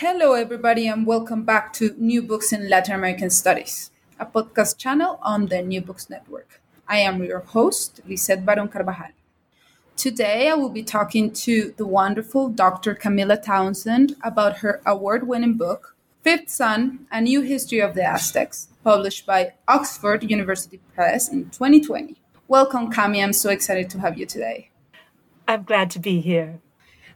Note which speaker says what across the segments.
Speaker 1: Hello, everybody, and welcome back to New Books in Latin American Studies, a podcast channel on the New Books Network. I am your host, Lisette Baron Carvajal. Today, I will be talking to the wonderful Dr. Camilla Townsend about her award winning book, Fifth Sun A New History of the Aztecs, published by Oxford University Press in 2020. Welcome, Cami. I'm so excited to have you today.
Speaker 2: I'm glad to be here.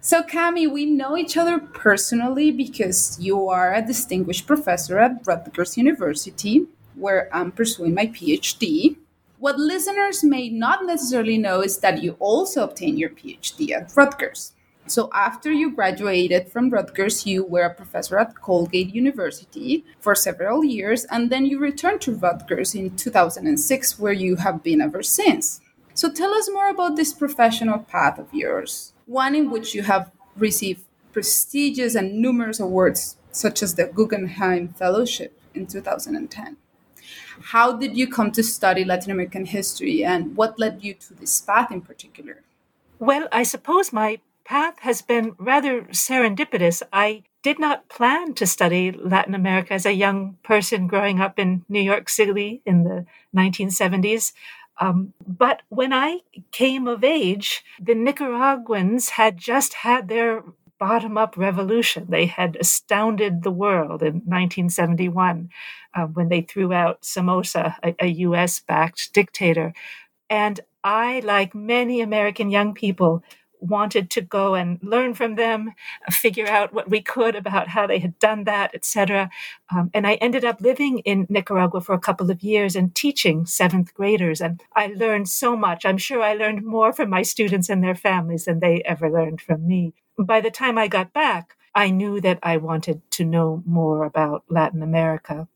Speaker 1: So, Cami, we know each other personally because you are a distinguished professor at Rutgers University, where I'm pursuing my PhD. What listeners may not necessarily know is that you also obtained your PhD at Rutgers. So, after you graduated from Rutgers, you were a professor at Colgate University for several years, and then you returned to Rutgers in 2006, where you have been ever since. So, tell us more about this professional path of yours one in which you have received prestigious and numerous awards, such as the Guggenheim Fellowship in 2010. How did you come to study Latin American history, and what led you to this path in particular?
Speaker 2: Well, I suppose my path has been rather serendipitous. I did not plan to study Latin America as a young person growing up in New York City in the 1970s. Um, but when I came of age, the Nicaraguans had just had their bottom up revolution. They had astounded the world in 1971 uh, when they threw out Somoza, a, a US backed dictator. And I, like many American young people, wanted to go and learn from them, figure out what we could about how they had done that, etc. Um, and I ended up living in Nicaragua for a couple of years and teaching seventh graders. And I learned so much. I'm sure I learned more from my students and their families than they ever learned from me. By the time I got back, I knew that I wanted to know more about Latin America.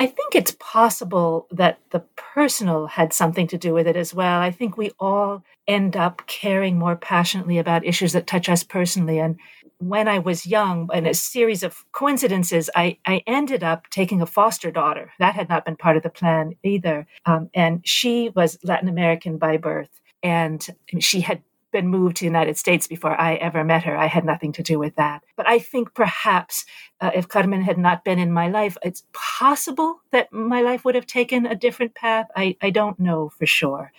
Speaker 2: I think it's possible that the personal had something to do with it as well. I think we all end up caring more passionately about issues that touch us personally. And when I was young, in a series of coincidences, I, I ended up taking a foster daughter. That had not been part of the plan either. Um, and she was Latin American by birth. And she had been moved to the United States before I ever met her. I had nothing to do with that. But I think perhaps uh, if Carmen had not been in my life, it's possible that my life would have taken a different path. I, I don't know for sure.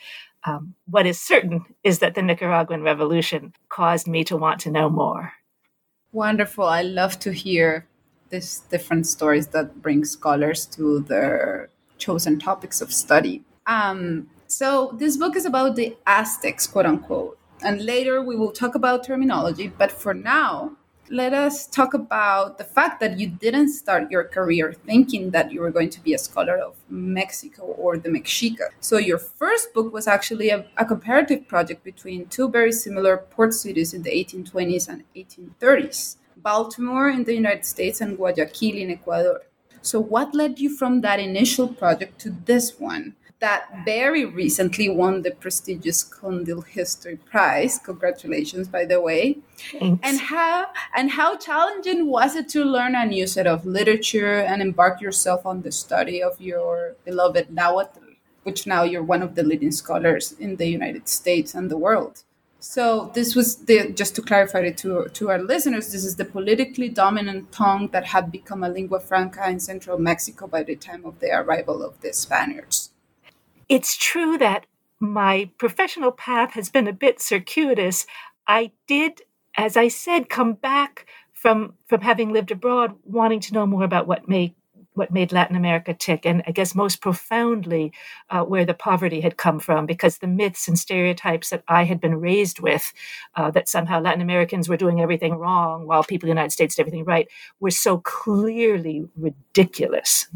Speaker 2: Um, what is certain is that the Nicaraguan Revolution caused me to want to know more.
Speaker 1: Wonderful. I love to hear these different stories that bring scholars to their chosen topics of study. Um, so, this book is about the Aztecs, quote unquote. And later we will talk about terminology. But for now, let us talk about the fact that you didn't start your career thinking that you were going to be a scholar of Mexico or the Mexica. So your first book was actually a, a, comparative project between two very similar port cities in the 1820s and 1830s Baltimore in the United States and Guayaquil in Ecuador. So, what led you from that initial project to this one? That very recently won the prestigious Cundill History Prize. Congratulations, by the way.
Speaker 2: Thanks.
Speaker 1: And how and how challenging was it to learn a new set of literature and embark yourself on the study of your beloved Nahuatl, which now you're one of the leading scholars in the United States and the world. So this was the just to clarify it to to our listeners, this is the politically dominant tongue that had become a lingua franca in central Mexico by the time of the arrival of the Spaniards
Speaker 2: it's true that my professional path has been a bit circuitous. I did, as I said, come back from from having lived abroad, wanting to know more about what made what made Latin America tick, and I guess most profoundly uh, where the poverty had come from, because the myths and stereotypes that I had been raised with, uh, that somehow Latin Americans were doing everything wrong while people in the United States did everything right, were so clearly ridiculous.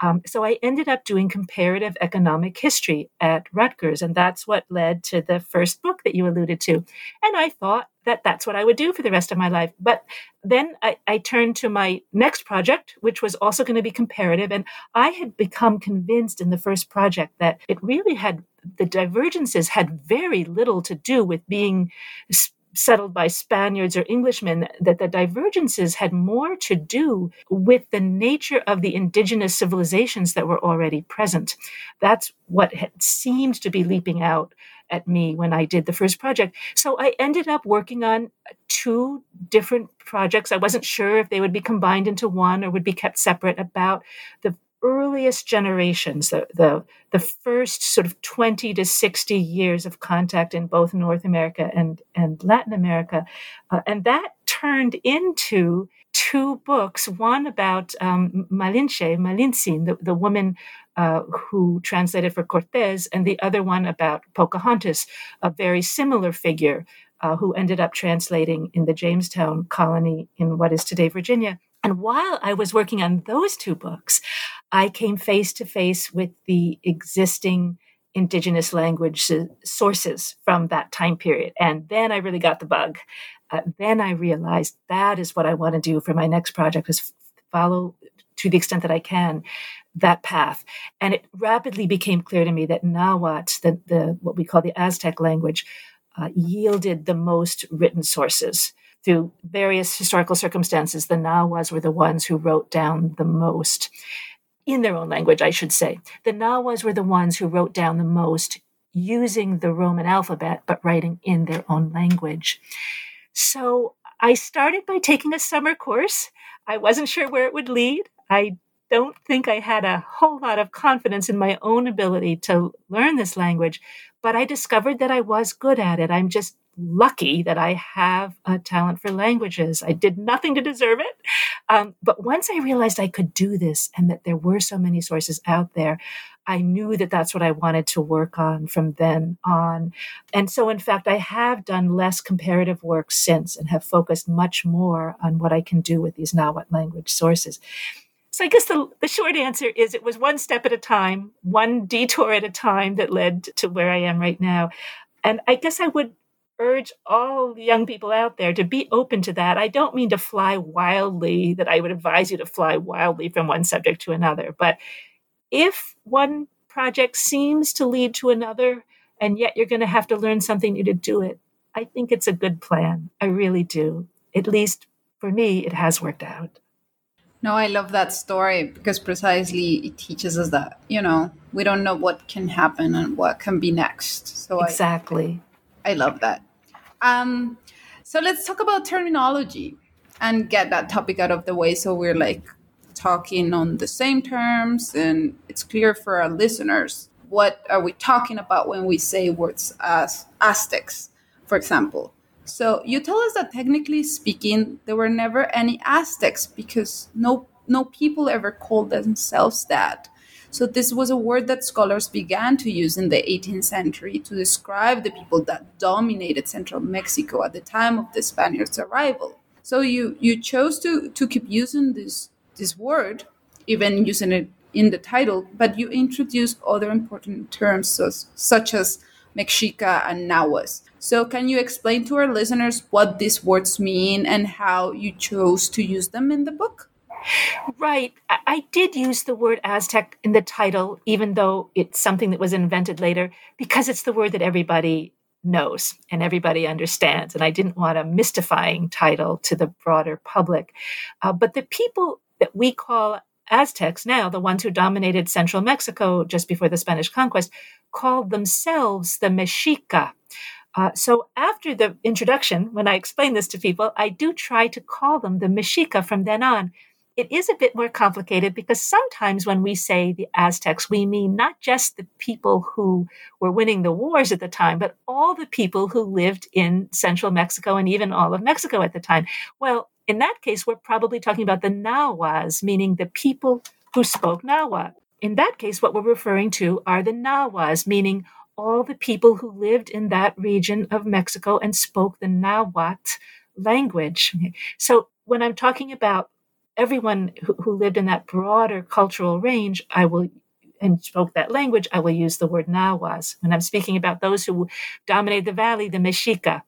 Speaker 2: Um, so I ended up doing comparative economic history at Rutgers, and that's what led to the first book that you alluded to. And I thought that that's what I would do for the rest of my life. But then I, I turned to my next project, which was also going to be comparative. And I had become convinced in the first project that it really had the divergences had very little to do with being settled by Spaniards or Englishmen, that the divergences had more to do with the nature of the indigenous civilizations that were already present. That's what had seemed to be leaping out at me when I did the first project. So I ended up working on two different projects. I wasn't sure if they would be combined into one or would be kept separate about the earliest generations, the, the, the first sort of 20 to 60 years of contact in both North America and, and Latin America. Uh, and that turned into two books, one about um, Malinche, Malintzin, the, the woman uh, who translated for Cortes, and the other one about Pocahontas, a very similar figure uh, who ended up translating in the Jamestown colony in what is today Virginia. And while I was working on those two books, I came face to face with the existing indigenous language sources from that time period. And then I really got the bug. Uh, then I realized that is what I want to do for my next project is follow to the extent that I can that path. And it rapidly became clear to me that Nahuatl, the, the what we call the Aztec language, uh, yielded the most written sources through various historical circumstances, the Nahuas were the ones who wrote down the most in their own language, I should say. The Nahuas were the ones who wrote down the most using the Roman alphabet, but writing in their own language. So I started by taking a summer course. I wasn't sure where it would lead. I don't think I had a whole lot of confidence in my own ability to learn this language, but I discovered that I was good at it. I'm just lucky that I have a talent for languages. I did nothing to deserve it. Um, but once I realized I could do this and that there were so many sources out there, I knew that that's what I wanted to work on from then on. And so, in fact, I have done less comparative work since and have focused much more on what I can do with these Nahuatl language sources. So I guess the, the short answer is it was one step at a time, one detour at a time that led to where I am right now. And I guess I would urge all young people out there to be open to that. I don't mean to fly wildly, that I would advise you to fly wildly from one subject to another. But if one project seems to lead to another, and yet you're going to have to learn something new to do it, I think it's a good plan. I really do. At least for me, it has worked out.
Speaker 1: No, I love that story because precisely it teaches us that, you know, we don't know what can happen and what can be next. So
Speaker 2: exactly.
Speaker 1: I, I love that. Um, so let's talk about terminology and get that topic out of the way so we're like talking on the same terms and it's clear for our listeners what are we talking about when we say words as Aztecs, for example. So you tell us that technically speaking, there were never any Aztecs because no no people ever called themselves that. So this was a word that scholars began to use in the 18th century to describe the people that dominated central Mexico at the time of the Spaniards' arrival. So you you chose to to keep using this this word, even using it in the title, but you introduce other important terms so, such as Mexica and Nahuas. So can you explain to our listeners what these words mean and how you chose to use them in the book?
Speaker 2: Right. I did use the word Aztec in the title, even though it's something that was invented later, because it's the word that everybody knows and everybody understands. And I didn't want a mystifying title to the broader public. Uh, but the people that we call Aztecs now, the ones who dominated central Mexico just before the Spanish conquest, called themselves the Mexica. Uh, so after the introduction, when I explain this to people, I do try to call them the Mexica from then on it is a bit more complicated because sometimes when we say the Aztecs, we mean not just the people who were winning the wars at the time, but all the people who lived in central Mexico and even all of Mexico at the time. Well, in that case, we're probably talking about the Nahuas, meaning the people who spoke Nahuatl. In that case, what we're referring to are the Nahuas, meaning all the people who lived in that region of Mexico and spoke the Nahuatl language. So when I'm talking about everyone who, who lived in that broader cultural range, I will and spoke that language, I will use the word Nahuas. When I'm speaking about those who dominated the valley, the Mexica.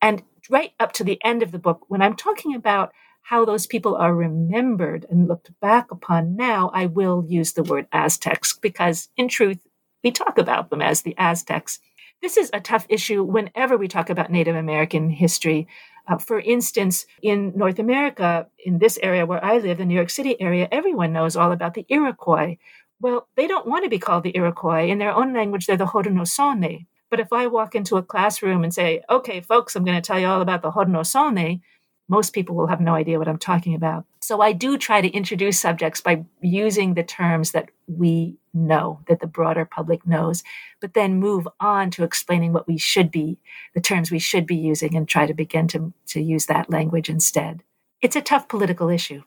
Speaker 2: And right up to the end of the book, when I'm talking about how those people are remembered and looked back upon now, I will use the word Aztecs because, in truth, we talk about them as the Aztecs. This is a tough issue whenever we talk about Native American history. Uh, for instance, in North America, in this area where I live, the New York City area, everyone knows all about the Iroquois. Well, they don't want to be called the Iroquois. In their own language, they're the Haudenosaunee. But if I walk into a classroom and say, okay, folks, I'm going to tell you all about the Haudenosaunee, most people will have no idea what I'm talking about. So I do try to introduce subjects by using the terms that we know, that the broader public knows, but then move on to explaining what we should be, the terms we should be using, and try to begin to, to use that language instead. It's a tough political issue.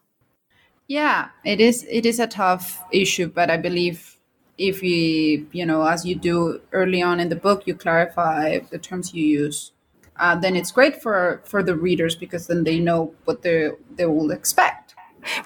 Speaker 1: Yeah, it is. It is a tough issue, but I believe if you, you know, as you do early on in the book, you clarify the terms you use. Uh, then it's great for for the readers because then they know what they they will expect.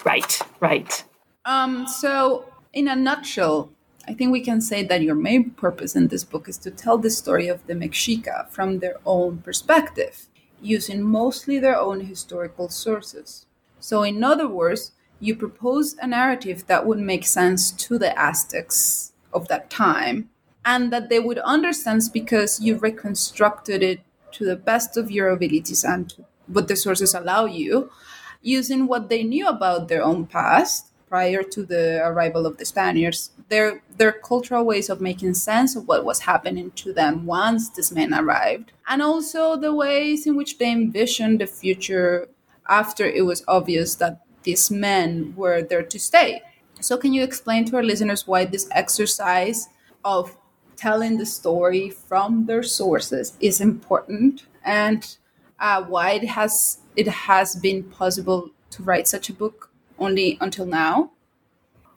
Speaker 2: Right. Right.
Speaker 1: Um. So, in a nutshell, I think we can say that your main purpose in this book is to tell the story of the Mexica from their own perspective, using mostly their own historical sources. So, in other words, you propose a narrative that would make sense to the Aztecs of that time and that they would understand because you reconstructed it to the best of your abilities and what the sources allow you using what they knew about their own past prior to the arrival of the Spaniards, their their cultural ways of making sense of what was happening to them once these men arrived, and also the ways in which they envisioned the future after it was obvious that these men were there to stay. So, can you explain to our listeners why this exercise of telling the story from their sources is important and uh, why it has it has been possible to write such a book only until now?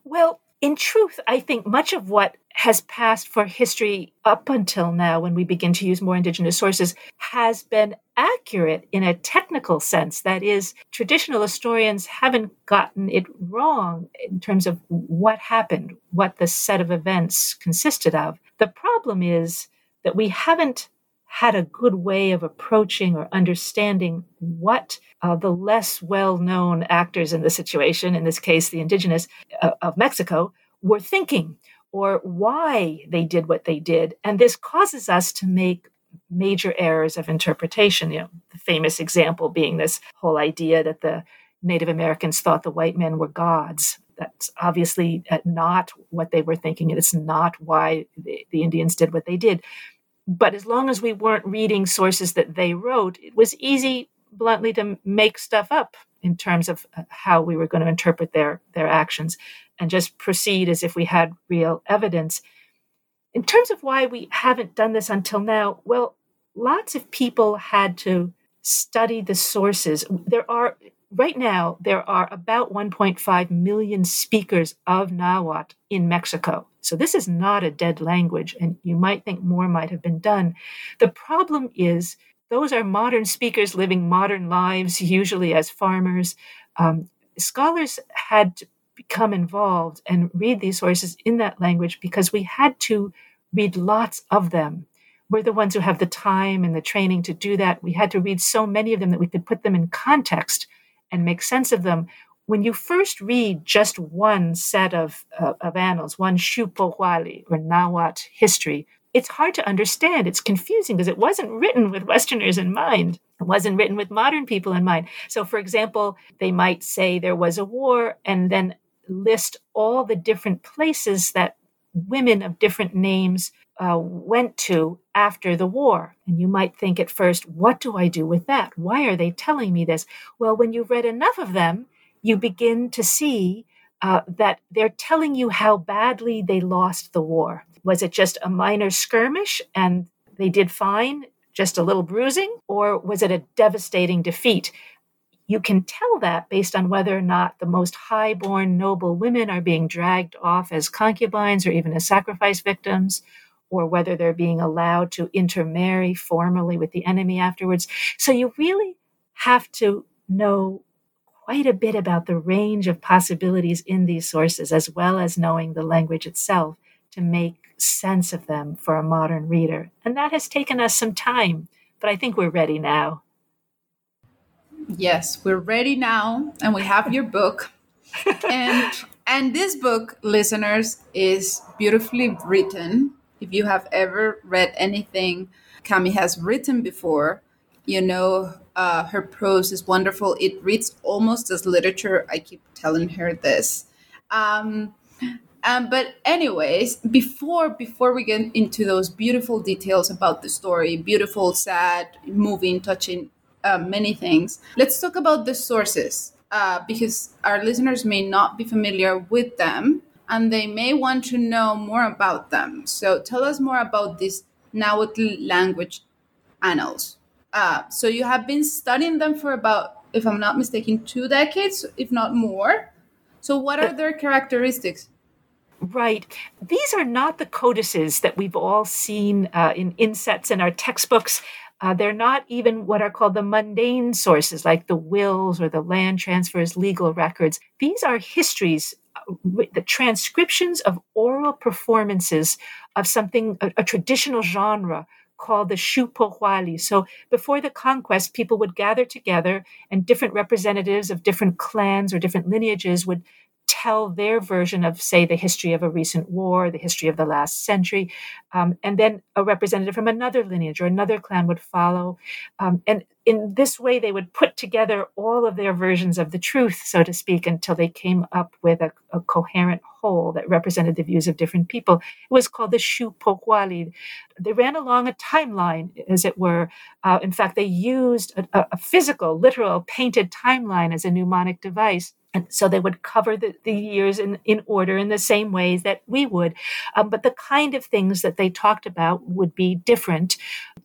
Speaker 2: Well, in truth, I think much of what has passed for history up until now, when we begin to use more Indigenous sources, has been accurate in a technical sense. That is, traditional historians haven't gotten it wrong in terms of what happened, what the set of events consisted of. The problem is that we haven't had a good way of approaching or understanding what uh, the less well known actors in the situation, in this case, the indigenous uh, of Mexico, were thinking or why they did what they did. And this causes us to make major errors of interpretation. You know, the famous example being this whole idea that the Native Americans thought the white men were gods. That's obviously uh, not what they were thinking. and It's not why the, the Indians did what they did. But as long as we weren't reading sources that they wrote, it was easy, bluntly, to make stuff up in terms of uh, how we were going to interpret their their actions and just proceed as if we had real evidence. In terms of why we haven't done this until now, well, lots of people had to study the sources. There are, right now, there are about 1.5 million speakers of Nahuatl in Mexico. So this is not a dead language, and you might think more might have been done. The problem is, those are modern speakers living modern lives, usually as farmers. Um, scholars had become involved and read these sources in that language because we had to read lots of them. We're the ones who have the time and the training to do that. We had to read so many of them that we could put them in context and make sense of them. When you first read just one set of, uh, of annals, one Xiuhpohualli or Nahuatl history, it's hard to understand. It's confusing because it wasn't written with Westerners in mind. It wasn't written with modern people in mind. So, for example, they might say there was a war and then list all the different places that women of different names uh, went to after the war. And you might think at first, what do I do with that? Why are they telling me this? Well, when you've read enough of them, you begin to see uh, that they're telling you how badly they lost the war. Was it just a minor skirmish and they did fine, just a little bruising? Or was it a devastating defeat? You can tell that based on whether or not the most high born noble women are being dragged off as concubines or even as sacrifice victims, or whether they're being allowed to intermarry formally with the enemy afterwards. So you really have to know quite a bit about the range of possibilities in these sources, as well as knowing the language itself to make sense of them for a modern reader. And that has taken us some time, but I think we're ready now.
Speaker 1: Yes, we're ready now, and we have your book. and and this book, listeners, is beautifully written. If you have ever read anything Cami has written before, you know uh, her prose is wonderful. It reads almost as literature. I keep telling her this. Um, um, but anyways, before before we get into those beautiful details about the story, beautiful, sad, moving, touching, uh, many things, let's talk about the sources uh, because our listeners may not be familiar with them and they may want to know more about them. So tell us more about these Nahuatl language annals. Uh, so you have been studying them for about, if I'm not mistaken, two decades, if not more. So what are their characteristics?
Speaker 2: Right. These are not the codices that we've all seen uh, in insets in our textbooks. Uh, they're not even what are called the mundane sources, like the wills or the land transfers, legal records. These are histories, uh, the transcriptions of oral performances of something, a, a traditional genre called the Shu Xiuhpohualli. So before the conquest, people would gather together and different representatives of different clans or different lineages would tell their version of, say, the history of a recent war, the history of the last century, um, and then a representative from another lineage or another clan would follow. Um, and in this way, they would put together all of their versions of the truth, so to speak, until they came up with a, a coherent whole that represented the views of different people. It was called the Shu Xiuhpohualli. They ran along a timeline, as it were. Uh, in fact, they used a, a physical, literal, painted timeline as a mnemonic device and so they would cover the, the years in, in order in the same ways that we would. Um, but the kind of things that they talked about would be different.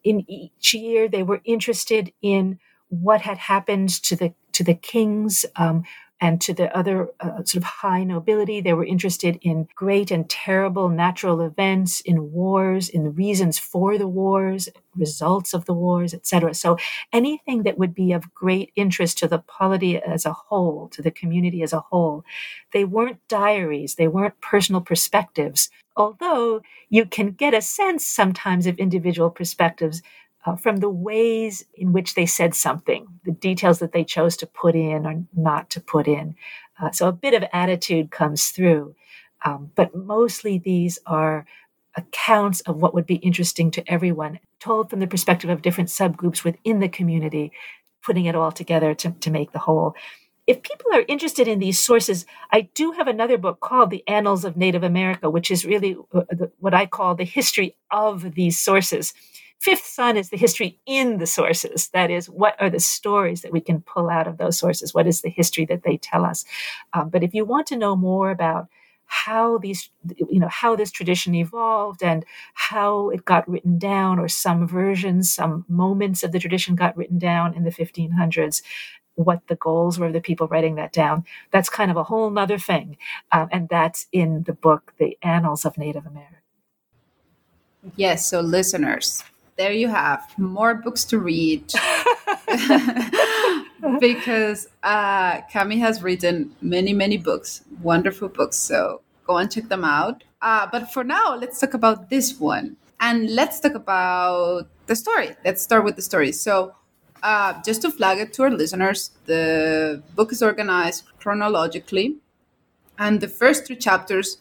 Speaker 2: In each year, they were interested in what had happened to the to the kings, um, and to the other uh, sort of high nobility. They were interested in great and terrible natural events, in wars, in the reasons for the wars, results of the wars, etc. So anything that would be of great interest to the polity as a whole, to the community as a whole. They weren't diaries, they weren't personal perspectives. Although you can get a sense sometimes of individual perspectives uh, from the ways in which they said something, the details that they chose to put in or not to put in. Uh, so a bit of attitude comes through. Um, but mostly these are accounts of what would be interesting to everyone, told from the perspective of different subgroups within the community, putting it all together to, to make the whole. If people are interested in these sources, I do have another book called The Annals of Native America, which is really uh, what I call the history of these sources. Fifth Sun is the history in the sources. That is, what are the stories that we can pull out of those sources? What is the history that they tell us? Um, but if you want to know more about how these you know how this tradition evolved and how it got written down or some versions some moments of the tradition got written down in the 1500s what the goals were of the people writing that down that's kind of a whole nother thing um, and that's in the book the annals of native america
Speaker 1: yes so listeners there you have more books to read. because uh, Cami has written many, many books, wonderful books. So go and check them out. Uh, but for now, let's talk about this one. And let's talk about the story. Let's start with the story. So, uh, just to flag it to our listeners, the book is organized chronologically, and the first three chapters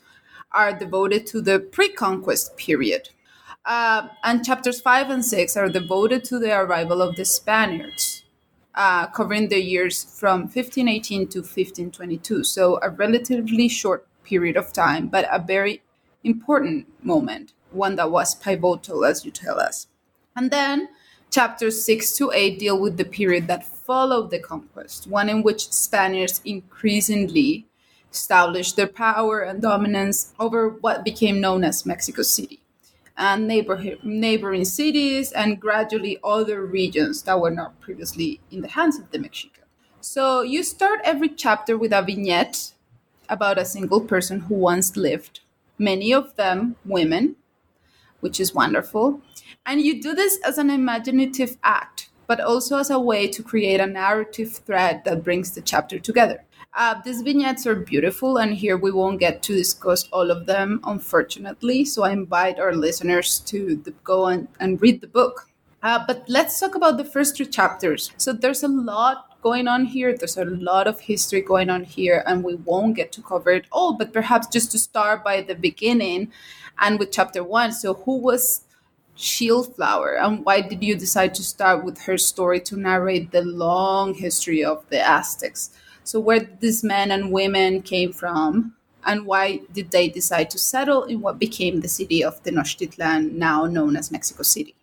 Speaker 1: are devoted to the pre conquest period. Uh, and chapters five and six are devoted to the arrival of the Spaniards, uh, covering the years from 1518 to 1522. So, a relatively short period of time, but a very important moment, one that was pivotal, as you tell us. And then chapters six to eight deal with the period that followed the conquest, one in which Spaniards increasingly established their power and dominance over what became known as Mexico City and neighborhood, neighboring cities, and gradually other regions that were not previously in the hands of the Mexica. So you start every chapter with a vignette about a single person who once lived, many of them women, which is wonderful. And you do this as an imaginative act, but also as a way to create a narrative thread that brings the chapter together. Uh, these vignettes are beautiful, and here we won't get to discuss all of them, unfortunately. So I invite our listeners to the, go and, and read the book. Uh, but let's talk about the first two chapters. So there's a lot going on here. There's a lot of history going on here, and we won't get to cover it all. But perhaps just to start by the beginning and with chapter one. So, who was Shieldflower, and why did you decide to start with her story to narrate the long history of the Aztecs? So, where did these men and women came from, and why did they decide to settle in what became the city of Tenochtitlan, now known as Mexico City?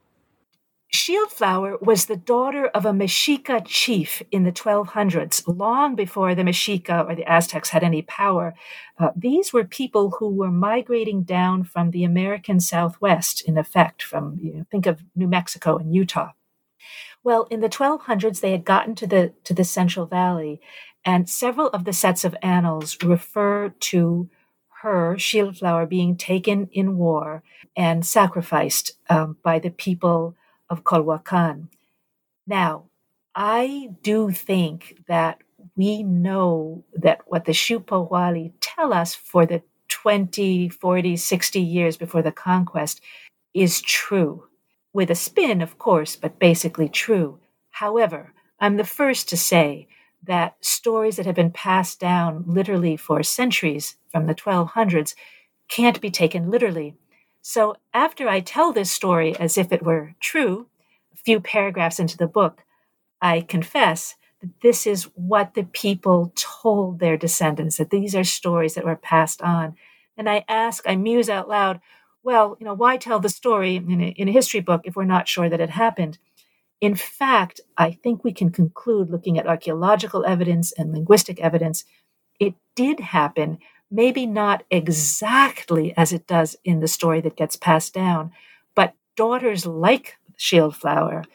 Speaker 2: Shieldflower was the daughter of a Mexica chief in the 1200s, long before the Mexica or the Aztecs had any power. Uh, these were people who were migrating down from the American Southwest, in effect, from, you know, think of New Mexico and Utah. Well, in the 1200s, they had gotten to the, to the Central Valley, and several of the sets of annals refer to her, Shieldflower, being taken in war and sacrificed um, by the people of Culhuacan. Now, I do think that we know that what the Xiuhpohualli tell us for the 20, 40, 60 years before the conquest is true. With a spin, of course, but basically true. However, I'm the first to say that stories that have been passed down literally for centuries from the 1200s can't be taken literally so after I tell this story as if it were true, a few paragraphs into the book, I confess that this is what the people told their descendants, that these are stories that were passed on. And I ask, I muse out loud, well, you know, why tell the story in a, in a history book if we're not sure that it happened? In fact, I think we can conclude, looking at archaeological evidence and linguistic evidence, it did happen maybe not exactly as it does in the story that gets passed down, but daughters like Shieldflower,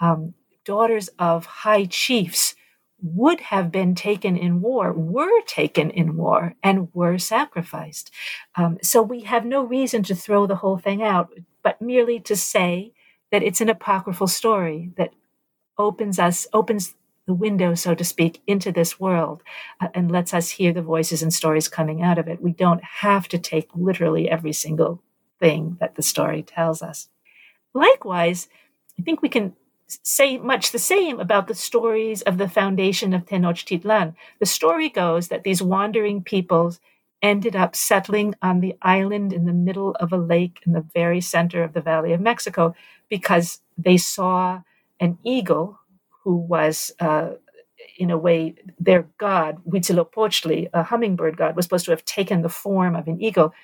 Speaker 2: um, daughters of high chiefs, would have been taken in war, were taken in war, and were sacrificed. Um, so we have no reason to throw the whole thing out, but merely to say that it's an apocryphal story that opens us, opens the window, so to speak, into this world uh, and lets us hear the voices and stories coming out of it. We don't have to take literally every single thing that the story tells us. Likewise, I think we can say much the same about the stories of the foundation of Tenochtitlan. The story goes that these wandering peoples ended up settling on the island in the middle of a lake in the very center of the Valley of Mexico because they saw an eagle who was, uh, in a way, their god, Huitzilopochtli, a hummingbird god, was supposed to have taken the form of an eagle.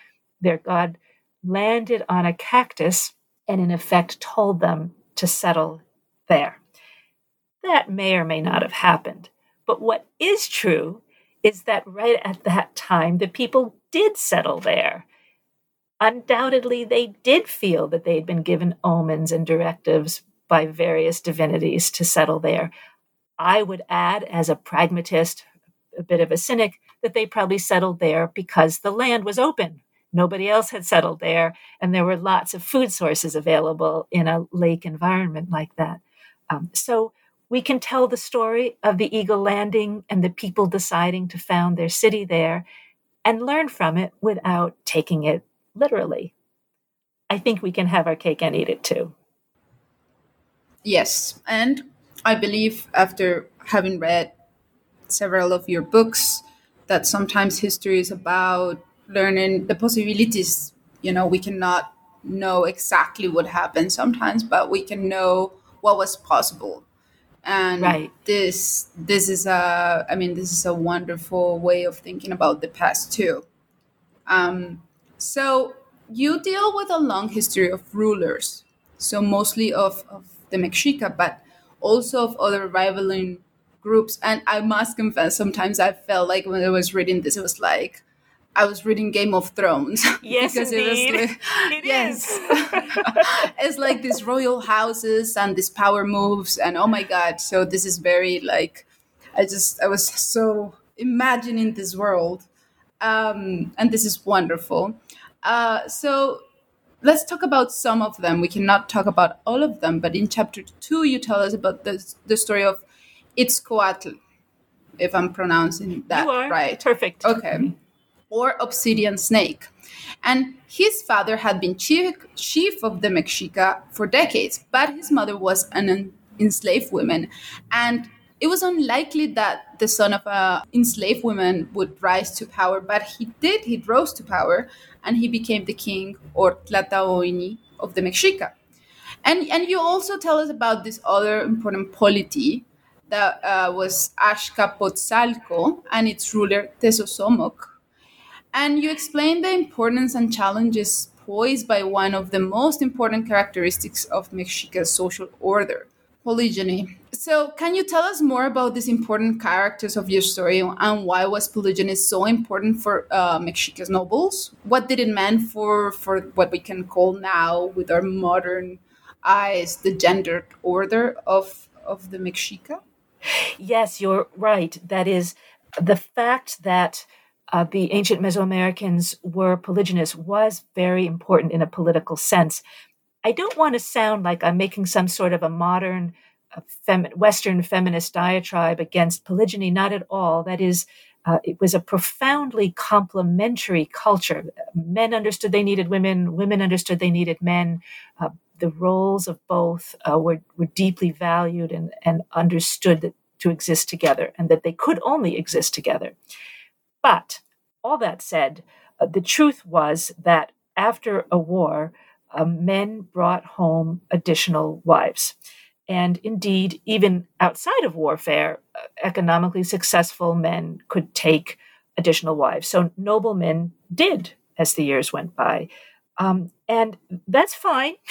Speaker 2: Their god landed on a cactus and, in effect, told them to settle there. That may or may not have happened. But what is true is that right at that time, the people did settle there. Undoubtedly, they did feel that they'd been given omens and directives by various divinities to settle there. I would add, as a pragmatist, a bit of a cynic, that they probably settled there because the land was open. Nobody else had settled there, and there were lots of food sources available in a lake environment like that. Um, so we can tell the story of the eagle landing and the people deciding to found their city there and learn from it without taking it literally. I think we can have our cake and eat it too.
Speaker 1: Yes, and I believe after having read several of your books that sometimes history is about learning the possibilities. You know, we cannot know exactly what happened sometimes, but we can know what was possible. And right. this this is a I mean this is a wonderful way of thinking about the past too. Um, so you deal with a long history of rulers, so mostly of, of the Mexica, but also of other rivaling groups. And I must confess, sometimes I felt like when I was reading this, it was like I was reading Game of Thrones.
Speaker 2: Yes, because indeed. it was like, it yes,
Speaker 1: it's like these royal houses and these power moves, and oh my god! So this is very like I just I was so imagining this world, um, and this is wonderful. Uh, so let's talk about some of them. We cannot talk about all of them, but in chapter two, you tell us about the, the story of Itzcoatl, if I'm pronouncing that right.
Speaker 2: Perfect.
Speaker 1: Okay. Or Obsidian Snake. And his father had been chief, chief of the Mexica for decades, but his mother was an enslaved woman. And it was unlikely that the son of an enslaved woman would rise to power, but he did. He rose to power, and he became the king or Tlatoani of the Mexica. And and you also tell us about this other important polity that uh, was Azcapotzalco and its ruler Tezozomoc. And you explain the importance and challenges posed by one of the most important characteristics of Mexica's social order, polygyny. So, can you tell us more about these important characters of your story and why was polygyny so important for uh, Mexica's nobles? What did it mean for for what we can call now, with our modern eyes, the gendered order of of the Mexica?
Speaker 2: Yes, you're right. That is the fact that uh, the ancient Mesoamericans were polygynous was very important in a political sense. I don't want to sound like I'm making some sort of a modern uh, fem- Western feminist diatribe against polygyny. Not at all. That is, uh, it was a profoundly complementary culture. Men understood they needed women, women understood they needed men. Uh, the roles of both uh, were, were deeply valued and, and understood that, to exist together and that they could only exist together. But all that said, uh, the truth was that after a war, uh, men brought home additional wives. And indeed, even outside of warfare, uh, economically successful men could take additional wives. So noblemen did as the years went by. Um, and that's fine.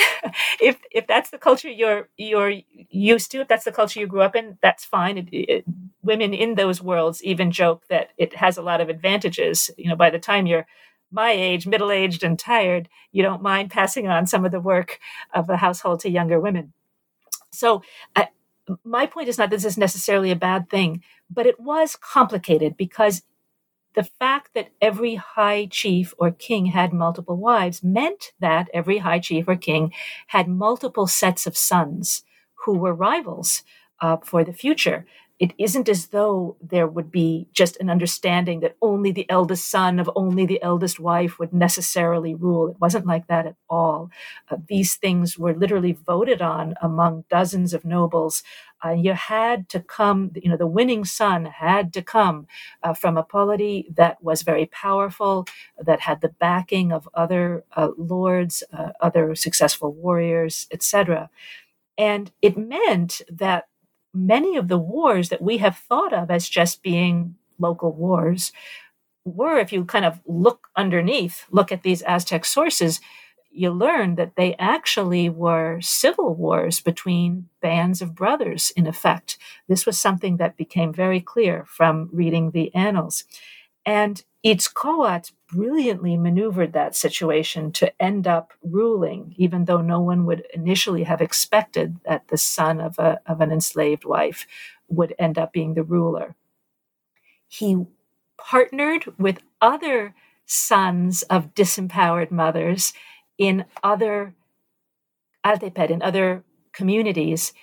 Speaker 2: If if that's the culture you're you're used to if that's the culture you grew up in that's fine. It, it, women in those worlds even joke that it has a lot of advantages. You know by the time you're my age middle aged and tired you don't mind passing on some of the work of the household to younger women. So my point is not that this is necessarily a bad thing but it was complicated because the fact that every high chief or king had multiple wives meant that every high chief or king had multiple sets of sons who were rivals uh, for the future it isn't as though there would be just an understanding that only the eldest son of only the eldest wife would necessarily rule. It wasn't like that at all. Uh, these things were literally voted on among dozens of nobles. Uh, you had to come, you know, the winning son had to come uh, from a polity that was very powerful, that had the backing of other uh, lords, uh, other successful warriors, etc. And it meant that many of the wars that we have thought of as just being local wars were, if you kind of look underneath, look at these Aztec sources, you learn that they actually were civil wars between bands of brothers, in effect. This was something that became very clear from reading the annals. And Itzcoatl brilliantly maneuvered that situation to end up ruling, even though no one would initially have expected that the son of, a, of an enslaved wife would end up being the ruler. He partnered with other sons of disempowered mothers in other Altepetl, in other communities.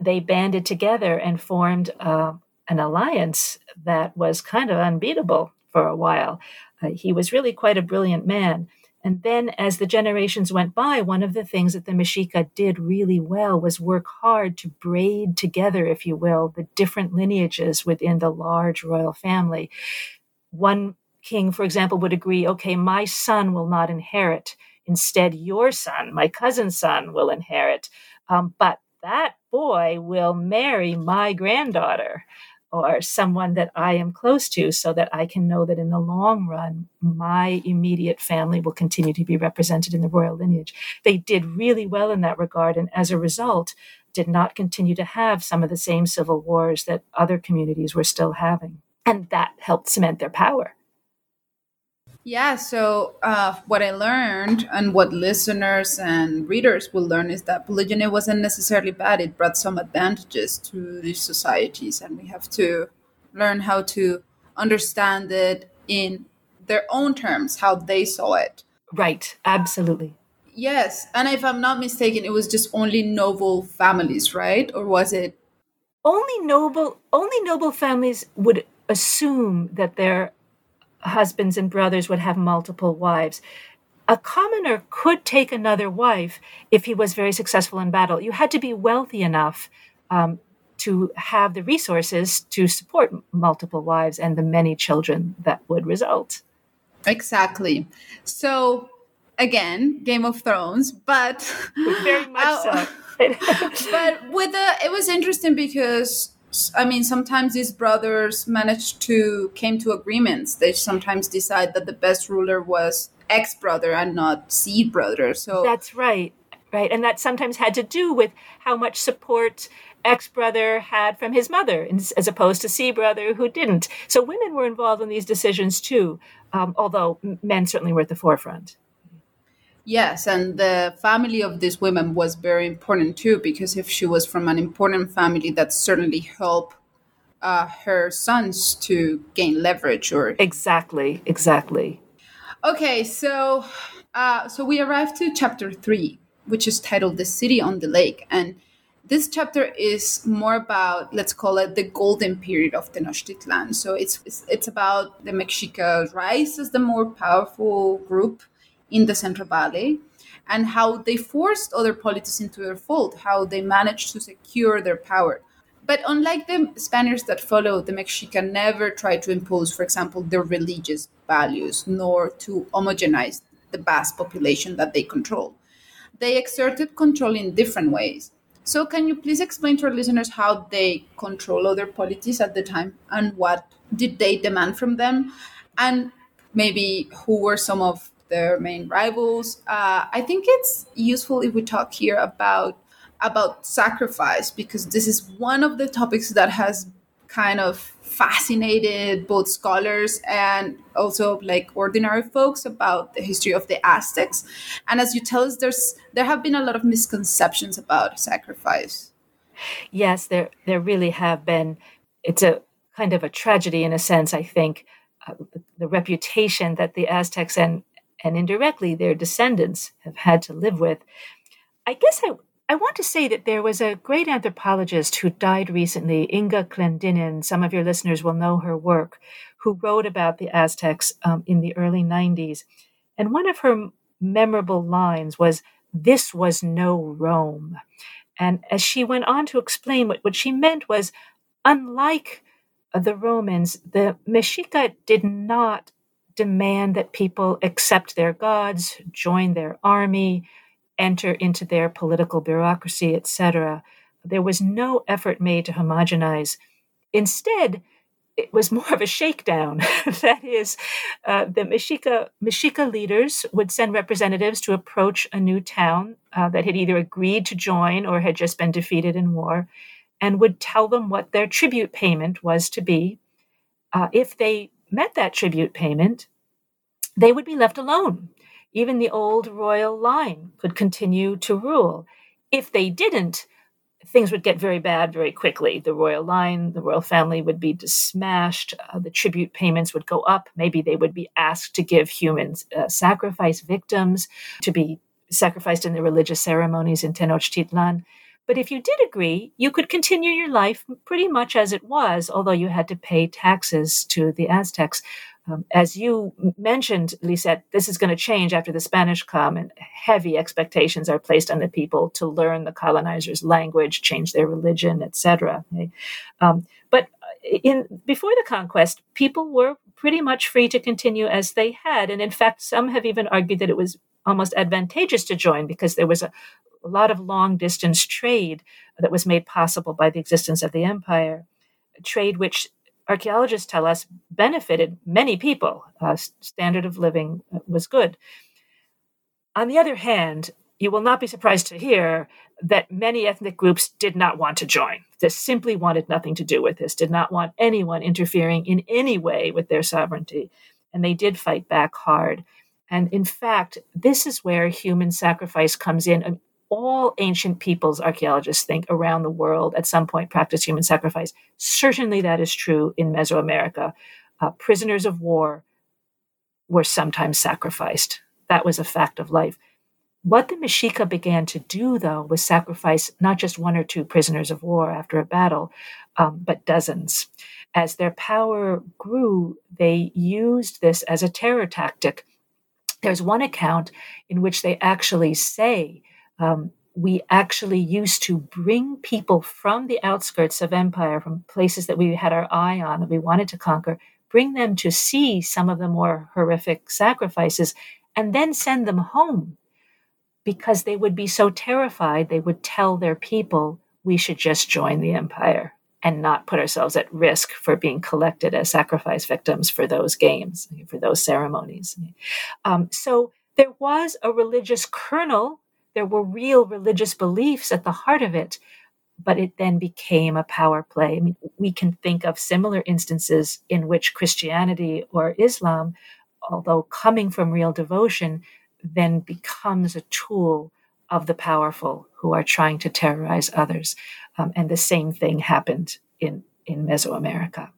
Speaker 2: They banded together and formed uh, an alliance that was kind of unbeatable for a while. Uh, he was really quite a brilliant man. And then, as the generations went by, one of the things that the Mexica did really well was work hard to braid together, if you will, the different lineages within the large royal family. One king, for example, would agree okay, my son will not inherit. Instead, your son, my cousin's son, will inherit. Um, but that boy will marry my granddaughter or someone that I am close to so that I can know that in the long run, my immediate family will continue to be represented in the royal lineage. They did really well in that regard. And as a result, did not continue to have some of the same civil wars that other communities were still having. And that helped cement their power.
Speaker 1: Yeah, so uh, what I learned and what listeners and readers will learn is that polygyny wasn't necessarily bad. It brought some advantages to these societies, and we have to learn how to understand it in their own terms, how they saw it.
Speaker 2: Right, absolutely.
Speaker 1: Yes, and if I'm not mistaken, it was just only noble families, right? Or was it?
Speaker 2: Only noble, only noble families would assume that their husbands and brothers would have multiple wives. A commoner could take another wife if he was very successful in battle. You had to be wealthy enough um, to have the resources to support multiple wives and the many children that would result.
Speaker 1: Exactly. So, again, Game of Thrones, but
Speaker 2: very much uh, so.
Speaker 1: but with the, it was interesting because I mean, sometimes these brothers managed to came to agreements. They sometimes decide that the best ruler was ex brother and not seed brother. So
Speaker 2: that's right, right, and that sometimes had to do with how much support ex brother had from his mother, as opposed to seed brother who didn't. So women were involved in these decisions too, um, although men certainly were at the forefront.
Speaker 1: Yes, and the family of these women was very important too, because if she was from an important family, that certainly helped uh, her sons to gain leverage. Or
Speaker 2: exactly, exactly.
Speaker 1: Okay, so uh, so we arrived to chapter three, which is titled "The City on the Lake," and this chapter is more about let's call it the golden period of Tenochtitlan. So it's it's, it's about the Mexica rise as the more powerful group in the Central Valley and how they forced other polities into their fold, how they managed to secure their power. But unlike the Spaniards that followed, the Mexica never tried to impose, for example, their religious values, nor to homogenize the vast population that they controlled. They exerted control in different ways. So, can you please explain to our listeners how they control other polities at the time and what did they demand from them? And maybe who were some of their main rivals. Uh, I think it's useful if we talk here about about sacrifice because this is one of the topics that has kind of fascinated both scholars and also like ordinary folks about the history of the Aztecs. And as you tell us, there's there have been a lot of misconceptions about sacrifice.
Speaker 2: Yes, there there really have been. It's a kind of a tragedy in a sense. I think uh, the, the reputation that the Aztecs and and indirectly their descendants have had to live with. I guess I, I want to say that there was a great anthropologist who died recently, Inga Clendinnen. Some of your listeners will know her work, who wrote about the Aztecs um, in the early 90s. And one of her memorable lines was, This was no Rome. And as she went on to explain what, what she meant was, unlike the Romans, the Mexica did not demand that people accept their gods, join their army, enter into their political bureaucracy, etc. There was no effort made to homogenize. Instead, it was more of a shakedown. that is, uh, the Mexica, Mexica leaders would send representatives to approach a new town uh, that had either agreed to join or had just been defeated in war and would tell them what their tribute payment was to be. Uh, if they met that tribute payment, they would be left alone. Even the old royal line could continue to rule. If they didn't, things would get very bad very quickly. The royal line, the royal family would be smashed. Uh, the tribute payments would go up. Maybe they would be asked to give human uh, sacrifice victims to be sacrificed in the religious ceremonies in Tenochtitlan. But if you did agree, you could continue your life pretty much as it was, although you had to pay taxes to the Aztecs. Um, as you mentioned, Lisette, this is going to change after the Spanish come, and heavy expectations are placed on the people to learn the colonizers' language, change their religion, etc. Okay? Um, but in before the conquest, people were pretty much free to continue as they had, and in fact, some have even argued that it was almost advantageous to join because there was a, a lot of long distance trade that was made possible by the existence of the empire, trade which archaeologists tell us benefited many people. Uh, standard of living was good. On the other hand, you will not be surprised to hear that many ethnic groups did not want to join. They simply wanted nothing to do with this, did not want anyone interfering in any way with their sovereignty. And they did fight back hard. And in fact, this is where human sacrifice comes in all ancient peoples, archaeologists think, around the world at some point practice human sacrifice. Certainly that is true in Mesoamerica. Uh, prisoners of war were sometimes sacrificed. That was a fact of life. What the Mexica began to do, though, was sacrifice not just one or two prisoners of war after a battle, um, but dozens. As their power grew, they used this as a terror tactic. There's one account in which they actually say um, we actually used to bring people from the outskirts of empire, from places that we had our eye on that we wanted to conquer, bring them to see some of the more horrific sacrifices, and then send them home because they would be so terrified they would tell their people, we should just join the empire and not put ourselves at risk for being collected as sacrifice victims for those games, for those ceremonies. Um, so there was a religious kernel there were real religious beliefs at the heart of it, but it then became a power play. I mean, we can think of similar instances in which Christianity or Islam, although coming from real devotion, then becomes a tool of the powerful who are trying to terrorize others. Um, and the same thing happened in, in Mesoamerica.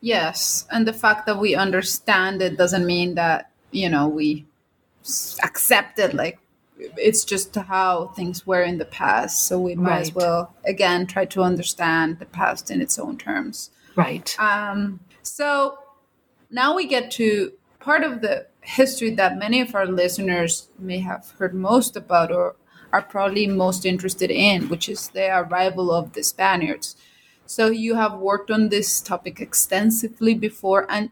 Speaker 1: Yes. And the fact that we understand it doesn't mean that, you know, we accept it like it's just how things were in the past. So we might right. as well again try to understand the past in its own terms.
Speaker 2: Right.
Speaker 1: Um, so now we get to part of the history that many of our listeners may have heard most about or are probably most interested in, which is the arrival of the Spaniards. So you have worked on this topic extensively before, and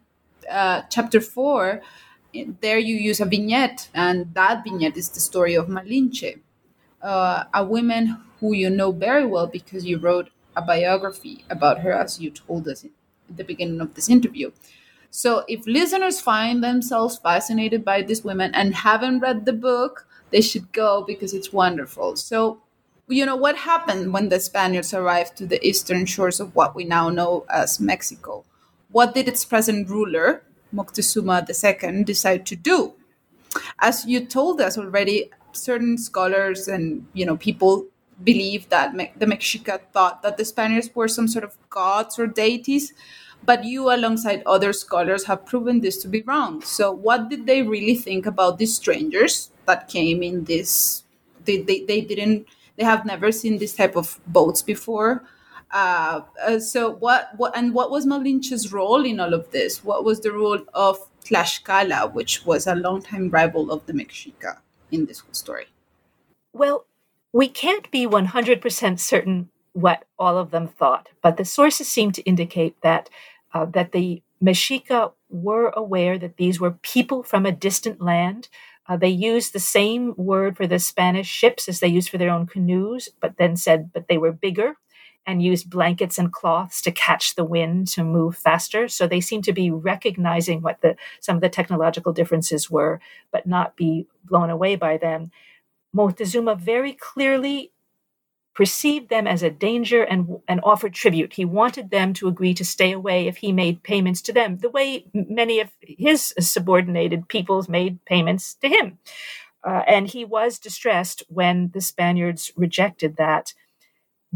Speaker 1: uh, chapter four there you use a vignette, and that vignette is the story of Malinche, uh, a woman who you know very well because you wrote a biography about her, as you told us at the beginning of this interview. So, if listeners find themselves fascinated by this woman and haven't read the book, they should go because it's wonderful. So, you know, what happened when the Spaniards arrived to the eastern shores of what we now know as Mexico? What did its present ruler, Moctezuma II decide to do. As you told us already, certain scholars and you know people believe that Me- the Mexica thought that the Spaniards were some sort of gods or deities, but you, alongside other scholars, have proven this to be wrong. So, what did they really think about these strangers that came in this? They, they, they didn't. They have never seen this type of boats before. Uh, uh, so what, what and what was Malinche's role in all of this? What was the role of Tlaxcala, which was a longtime rival of the Mexica in this whole story?
Speaker 2: Well, we can't be 100% certain what all of them thought, but the sources seem to indicate that uh, that the Mexica were aware that these were people from a distant land. Uh, they used the same word for the Spanish ships as they used for their own canoes, but then said, but they were bigger and used blankets and cloths to catch the wind to move faster. So they seem to be recognizing what the some of the technological differences were, but not be blown away by them. Moctezuma very clearly perceived them as a danger and, and offered tribute. He wanted them to agree to stay away if he made payments to them, the way many of his subordinated peoples made payments to him. Uh, and he was distressed when the Spaniards rejected that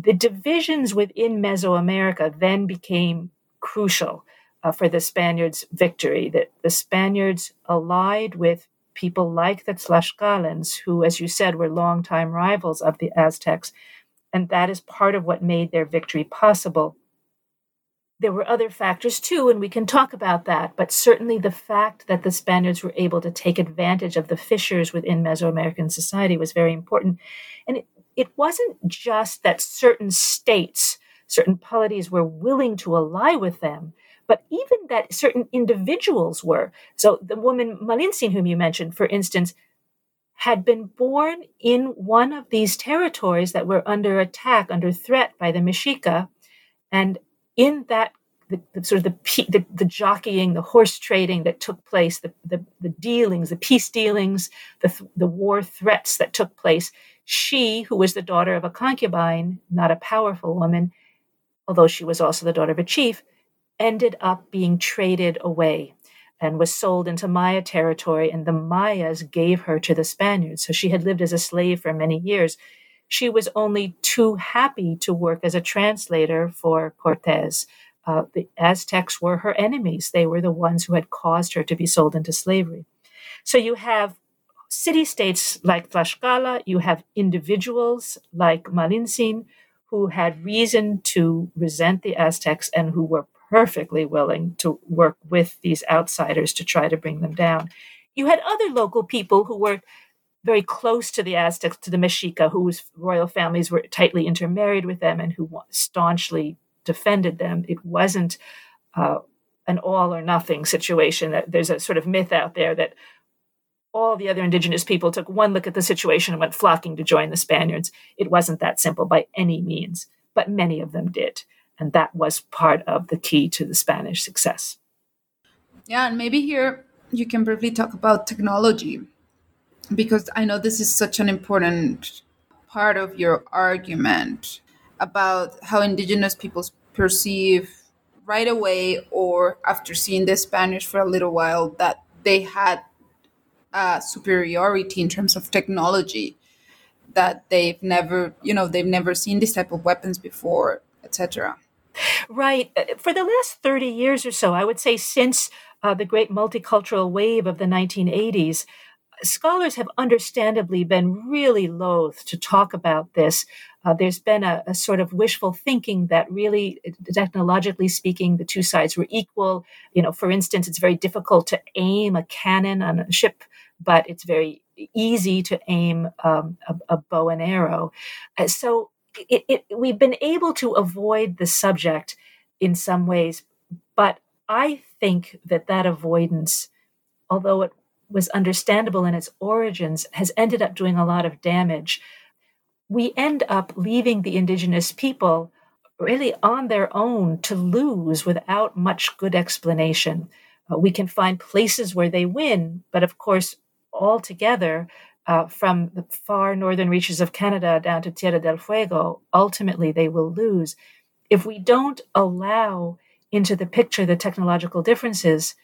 Speaker 2: the divisions within Mesoamerica then became crucial uh, for the Spaniards' victory. That the Spaniards allied with people like the Tlaxcalans, who, as you said, were longtime rivals of the Aztecs, and that is part of what made their victory possible. There were other factors too, and we can talk about that, but certainly the fact that the Spaniards were able to take advantage of the fissures within Mesoamerican society was very important. And it, wasn't just that certain states, certain polities were willing to ally with them, but even that certain individuals were. So the woman Malintzin, whom you mentioned, for instance, had been born in one of these territories that were under attack, under threat by the Mexica. And in that, the, the sort of the, the, the, jockeying, the horse trading that took place, the, the, the dealings, the peace dealings, the, the war threats that took place, she, who was the daughter of a concubine, not a powerful woman, although she was also the daughter of a chief, ended up being traded away and was sold into Maya territory, and the Mayas gave her to the Spaniards. So she had lived as a slave for many years. She was only too happy to work as a translator for Cortez. Uh, the Aztecs were her enemies. They were the ones who had caused her to be sold into slavery. So you have city states like Tlaxcala, you have individuals like Malintzin who had reason to resent the Aztecs and who were perfectly willing to work with these outsiders to try to bring them down. You had other local people who were very close to the Aztecs, to the Mexica, whose royal families were tightly intermarried with them and who staunchly defended them. It wasn't uh, an all or nothing situation. There's a sort of myth out there that all the other indigenous people took one look at the situation and went flocking to join the Spaniards. It wasn't that simple by any means, but many of them did. And that was part of the key to the Spanish success.
Speaker 1: Yeah, and maybe here you can briefly talk about technology because I know this is such an important part of your argument about how indigenous peoples perceive right away or after seeing the Spanish for a little while that they had a superiority in terms of technology that they've never, you know, they've never seen this type of weapons before, etc.
Speaker 2: Right. Uh, for the last 30 years or so, I would say since uh, the great multicultural wave of the 1980s, scholars have understandably been really loath to talk about this. Uh, there's been a, a, sort of wishful thinking that really, technologically speaking, the two sides were equal. You know, for instance, it's very difficult to aim a cannon on a ship, but it's very easy to aim um, a, a, bow and arrow. Uh, so it, it, we've been able to avoid the subject in some ways, but I think that that avoidance, although it was understandable in its origins, has ended up doing a lot of damage. We end up leaving the indigenous people really on their own to lose without much good explanation. Uh, we can find places where they win, but of course, altogether, uh, from the far northern reaches of Canada down to Tierra del Fuego, ultimately they will lose. If we don't allow into the picture the technological differences,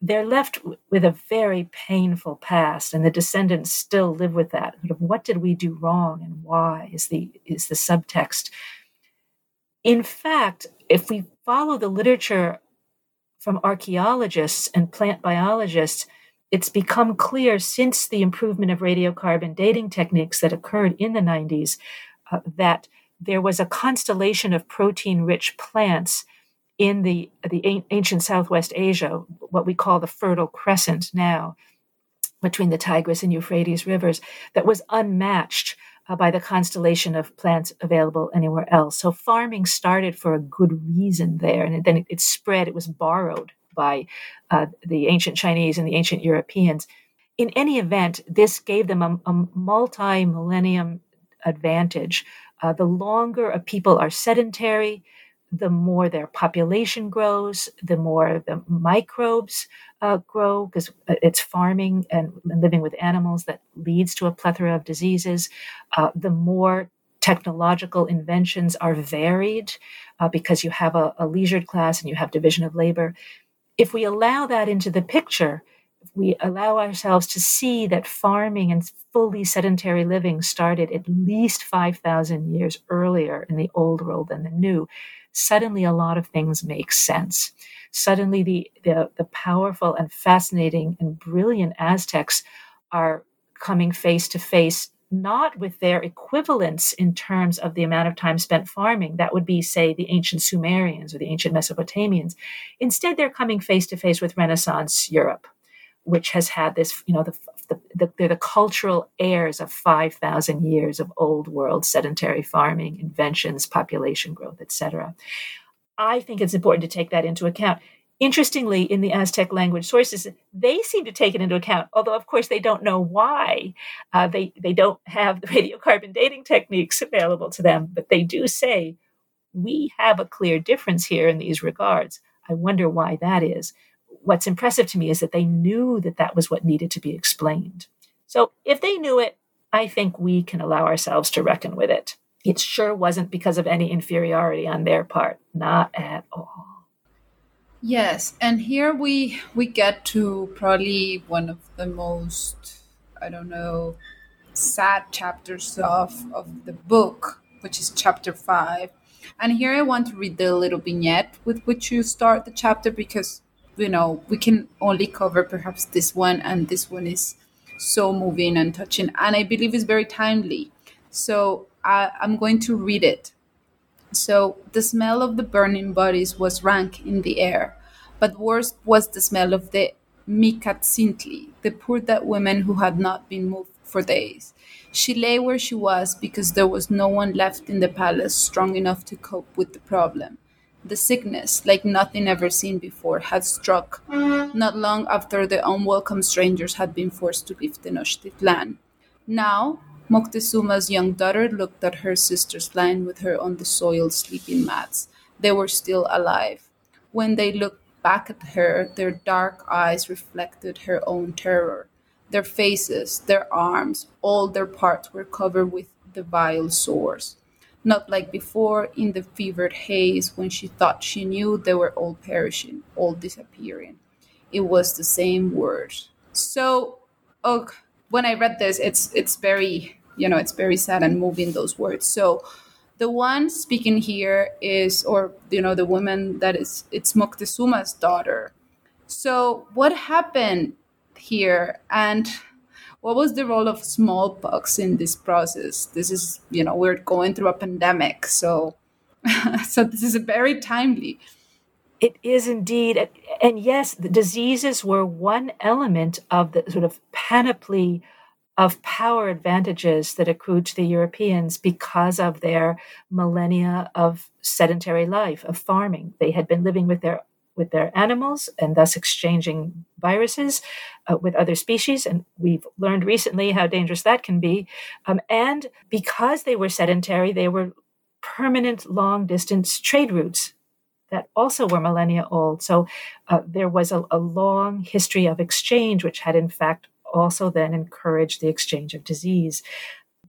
Speaker 2: they're left with a very painful past, and the descendants still live with that. What did we do wrong, and why? Is the is the subtext. In fact, if we follow the literature from archaeologists and plant biologists, it's become clear since the improvement of radiocarbon dating techniques that occurred in the 90s uh, that there was a constellation of protein rich plants in the, the ancient Southwest Asia, what we call the Fertile Crescent now, between the Tigris and Euphrates rivers, that was unmatched uh, by the constellation of plants available anywhere else. So farming started for a good reason there, and then it, it spread. It was borrowed by uh, the ancient Chinese and the ancient Europeans. In any event, this gave them a, a multi millennium advantage. Uh, the longer a people are sedentary, the more their population grows, the more the microbes uh, grow, because uh, it's farming and living with animals that leads to a plethora of diseases. Uh, the more technological inventions are varied, uh, because you have a, a leisured class and you have division of labor. If we allow that into the picture, if we allow ourselves to see that farming and fully sedentary living started at least 5,000 years earlier in the old world than the new, suddenly a lot of things make sense. Suddenly, the, the, the powerful and fascinating and brilliant Aztecs are coming face to face not with their equivalents in terms of the amount of time spent farming. That would be, say, the ancient Sumerians or the ancient Mesopotamians. Instead, they're coming face to face with Renaissance Europe, which has had this, you know, the, the, the, they're the cultural heirs of 5,000 years of old world sedentary farming, inventions, population growth, etc. I think it's important to take that into account. Interestingly, in the Aztec language sources, they seem to take it into account, although, of course, they don't know why. Uh, they, they don't have the radiocarbon dating techniques available to them, but they do say, we have a clear difference here in these regards. I wonder why that is what's impressive to me is that they knew that that was what needed to be explained. So if they knew it, I think we can allow ourselves to reckon with it. It sure wasn't because of any inferiority on their part, not at all.
Speaker 1: Yes, and here we we get to probably one of the most I don't know sad chapters of of the book, which is chapter 5. And here I want to read the little vignette with which you start the chapter because you know we can only cover perhaps this one and this one is so moving and touching and i believe it's very timely so I, i'm going to read it so the smell of the burning bodies was rank in the air but worse was the smell of the Micatzintli, the poor dead women who had not been moved for days. She lay where she was because there was no one left in the palace strong enough to cope with the problem. The sickness, like nothing ever seen before, had struck not long after the unwelcome strangers had been forced to leave the Tenochtitlan. Now, Moctezuma's young daughter looked at her sisters lying with her on the soiled sleeping mats. They were still alive. When they looked back at her, their dark eyes reflected her own terror. Their faces, their arms, all their parts were covered with the vile sores. Not like before, in the fevered haze, when she thought she knew they were all perishing, all disappearing. It was the same words. So, oh, when I read this, it's it's very you know it's very sad and moving those words. So the one speaking here is or you know the woman that is it's moctezuma's daughter. So what happened here and what was the role of smallpox in this process? This is you know we're going through a pandemic so so this is very timely.
Speaker 2: It is indeed and yes the diseases were one element of the sort of panoply of power advantages that accrued to the Europeans because of their millennia of sedentary life, of farming. They had been living with their with their animals and thus exchanging viruses uh, with other species. And we've learned recently how dangerous that can be. Um, and because they were sedentary, they were permanent long distance trade routes that also were millennia old. So uh, there was a, a long history of exchange, which had in fact also then encourage the exchange of disease.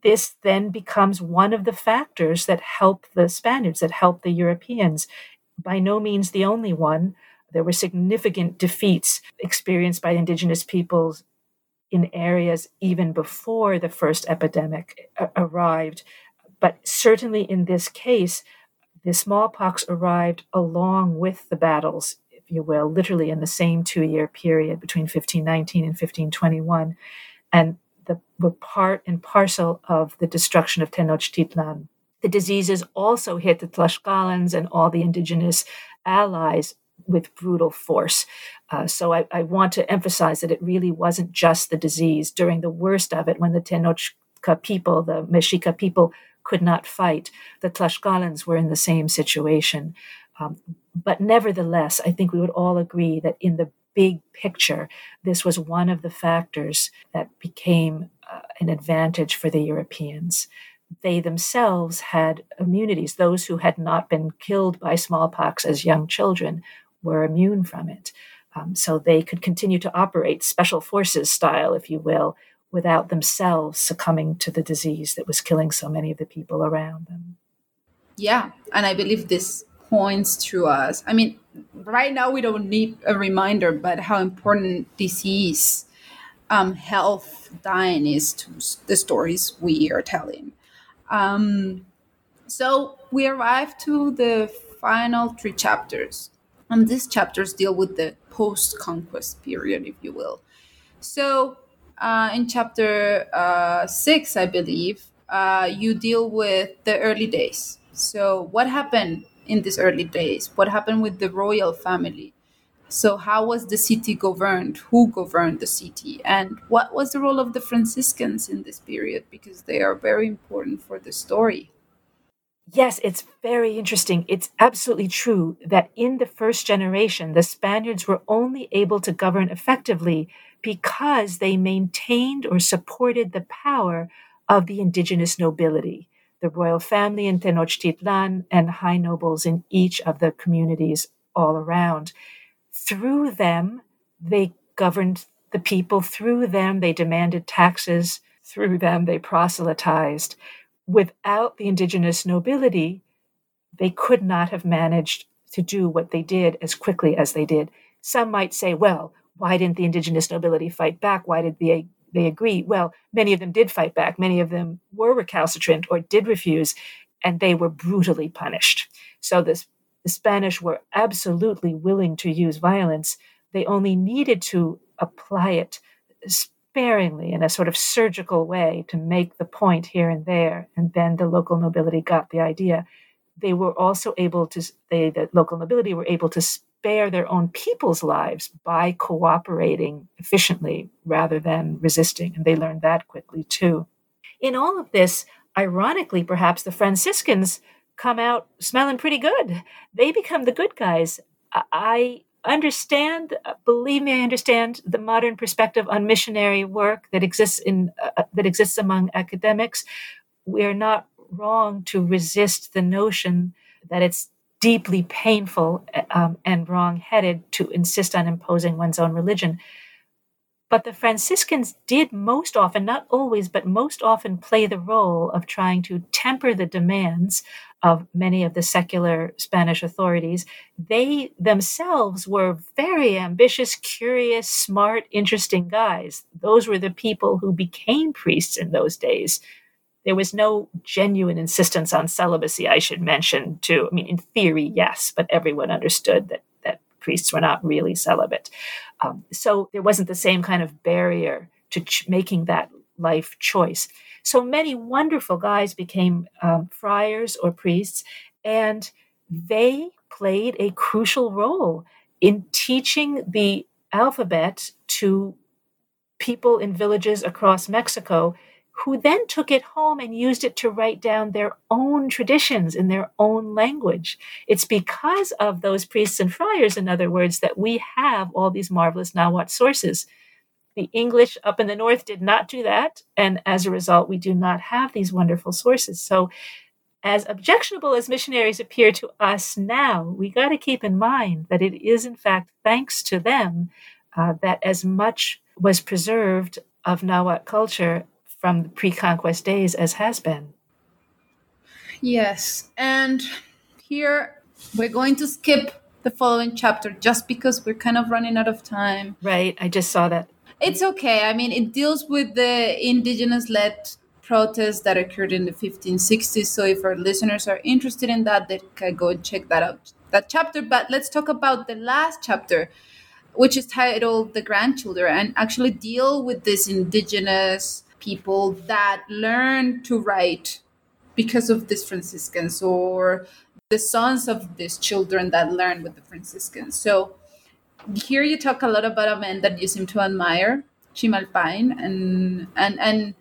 Speaker 2: This then becomes one of the factors that help the Spaniards, that help the Europeans. By no means the only one. There were significant defeats experienced by indigenous peoples in areas even before the first epidemic arrived. But certainly in this case, the smallpox arrived along with the battles you will, literally in the same two year period between 1519 and 1521. And the, were part and parcel of the destruction of Tenochtitlan. The diseases also hit the Tlaxcalans and all the indigenous allies with brutal force. Uh, so I, I, want to emphasize that it really wasn't just the disease. During the worst of it, when the Tenochca people, the Mexica people, could not fight, the Tlaxcalans were in the same situation. Um, but nevertheless, I think we would all agree that in the big picture, this was one of the factors that became uh, an advantage for the Europeans. They themselves had immunities. Those who had not been killed by smallpox as young children were immune from it. Um, so they could continue to operate special forces style, if you will, without themselves succumbing to the disease that was killing so many of the people around them.
Speaker 1: Yeah, and I believe this points to us. I mean, right now we don't need a reminder, but how important disease, um, health, dying is to the stories we are telling. Um, so we arrive to the final three chapters. And these chapters deal with the post conquest period, if you will. So, uh, in chapter uh, six, I believe, uh, you deal with the early days. So, what happened in these early days? What happened with the royal family? So, how was the city governed? Who governed the city? And what was the role of the Franciscans in this period? Because they are very important for the story.
Speaker 2: Yes, it's very interesting. It's absolutely true that in the first generation, the Spaniards were only able to govern effectively because they maintained or supported the power of the indigenous nobility the royal family in Tenochtitlan, and high nobles in each of the communities all around. Through them, they governed the people. Through them, they demanded taxes. Through them, they proselytized. Without the indigenous nobility, they could not have managed to do what they did as quickly as they did. Some might say, well, why didn't the indigenous nobility fight back? Why did they they agree. Well, many of them did fight back. Many of them were recalcitrant or did refuse, and they were brutally punished. So this, the Spanish were absolutely willing to use violence. They only needed to apply it sparingly in a sort of surgical way to make the point here and there. And then the local nobility got the idea. They were also able to, they, the local nobility were able to spare their own people's lives by cooperating efficiently rather than resisting. And they learned that quickly too. In all of this, ironically, perhaps the Franciscans come out smelling pretty good. They become the good guys. I understand, believe me, I understand the modern perspective on missionary work that exists in uh, that exists among academics. We're not wrong to resist the notion that it's deeply painful um, and wrong-headed to insist on imposing one's own religion. But the Franciscans did most often, not always, but most often play the role of trying to temper the demands of many of the secular Spanish authorities. They themselves were very ambitious, curious, smart, interesting guys. Those were the people who became priests in those days. There was no genuine insistence on celibacy, I should mention, too. I mean, in theory, yes, but everyone understood that, that priests were not really celibate. Um, so there wasn't the same kind of barrier to ch- making that life choice. So many wonderful guys became um, friars or priests, and they played a crucial role in teaching the alphabet to people in villages across Mexico who then took it home and used it to write down their own traditions in their own language. It's because of those priests and friars, in other words, that we have all these marvelous Nahuatl sources. The English up in the north did not do that, and as a result, we do not have these wonderful sources. So, as objectionable as missionaries appear to us now, we got to keep in mind that it is, in fact, thanks to them uh, that as much was preserved of Nahuatl culture from the pre conquest days as has been.
Speaker 1: Yes. And here we're going to skip the following chapter just because we're kind of running out of time.
Speaker 2: Right. I just saw that.
Speaker 1: It's okay. I mean, it deals with the indigenous led protests that occurred in the 1560s. So if our listeners are interested in that, they can go and check that out, that chapter. But let's talk about the last chapter, which is titled The Grandchildren, and actually deal with this indigenous people that learn to write because of these Franciscans or the sons of these children that learn with the Franciscans. So here you talk a lot about a man that you seem to admire, Chimalpain, and and and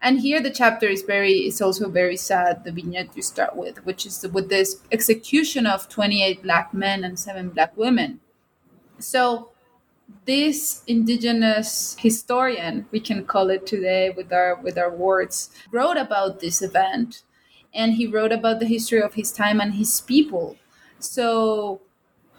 Speaker 1: and here the chapter is very is also very sad. The vignette you start with, which is with this execution of twenty eight black men and seven black women. So this indigenous historian we can call it today with our with our words wrote about this event. And he wrote about the history of his time and his people. So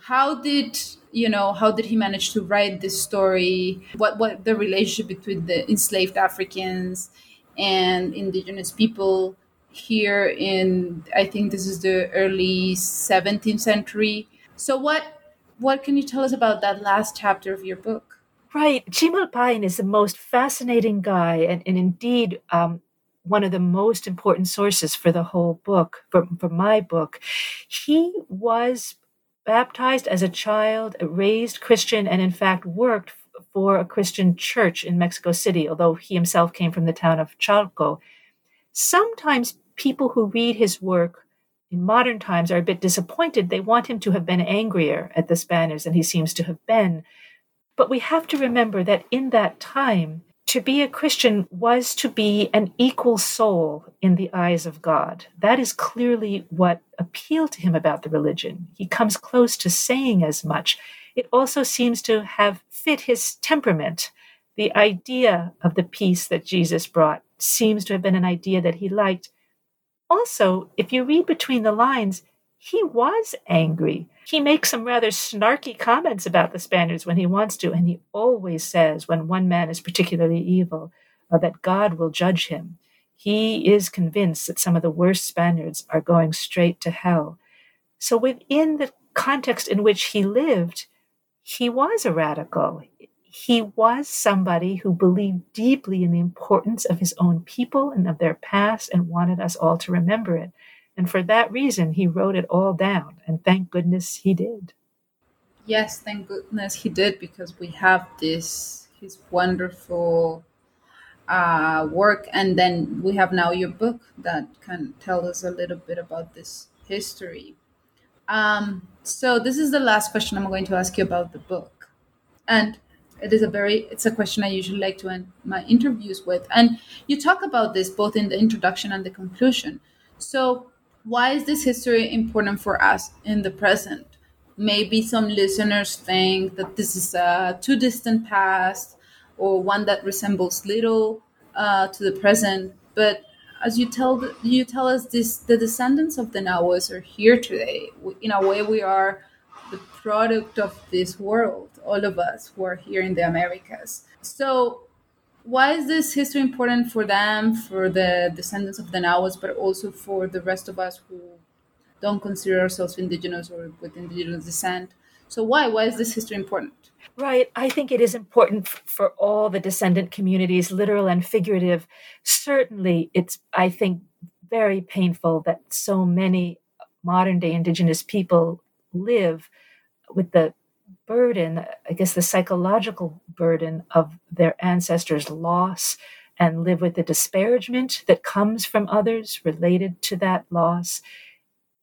Speaker 1: how did you know how did he manage to write this story? What what the relationship between the enslaved africans and indigenous people here in i think this is the early 17th century. So what what can you tell us about that last chapter of your book?
Speaker 2: Right. Chimalpain is the most fascinating guy, and, and indeed um, one of the most important sources for the whole book, for, for my book. He was baptized as a child, raised Christian, and in fact worked for a Christian church in Mexico City, although he himself came from the town of Chalco. Sometimes people who read his work in modern times are a bit disappointed. They want him to have been angrier at the Spaniards than he seems to have been. But we have to remember that in that time, to be a Christian was to be an equal soul in the eyes of God. That is clearly what appealed to him about the religion. He comes close to saying as much. It also seems to have fit his temperament. The idea of the peace that Jesus brought seems to have been an idea that he liked. Also, if you read between the lines, he was angry. He makes some rather snarky comments about the Spaniards when he wants to, and he always says when one man is particularly evil uh, that God will judge him. He is convinced that some of the worst Spaniards are going straight to hell. So, within the context in which he lived, he was a radical he was somebody who believed deeply in the importance of his own people and of their past and wanted us all to remember it. And for that reason, he wrote it all down. And thank goodness he did.
Speaker 1: Yes, thank goodness he did because we have this, his wonderful uh, work. And then we have now your book that can tell us a little bit about this history. Um, so this is the last question I'm going to ask you about the book, and it is a very it's a question I usually like to end my interviews with. And you talk about this both in the introduction and the conclusion. So why is this history important for us in the present? Maybe some listeners think that this is a too distant past or one that resembles little uh, to the present. But as you tell you tell us, this the descendants of the Nahuas are here today. In a way, we are the product of this world. All of us who are here in the Americas. So, why is this history important for them, for the descendants of the Nahuas, but also for the rest of us who don't consider ourselves indigenous or with indigenous descent? So, why why is this history important?
Speaker 2: Right. I think it is important for all the descendant communities, literal and figurative. Certainly, it's, I think, very painful that so many modern day Indigenous people live with the burden, I guess, the psychological burden of their ancestors' loss and live with the disparagement that comes from others related to that loss.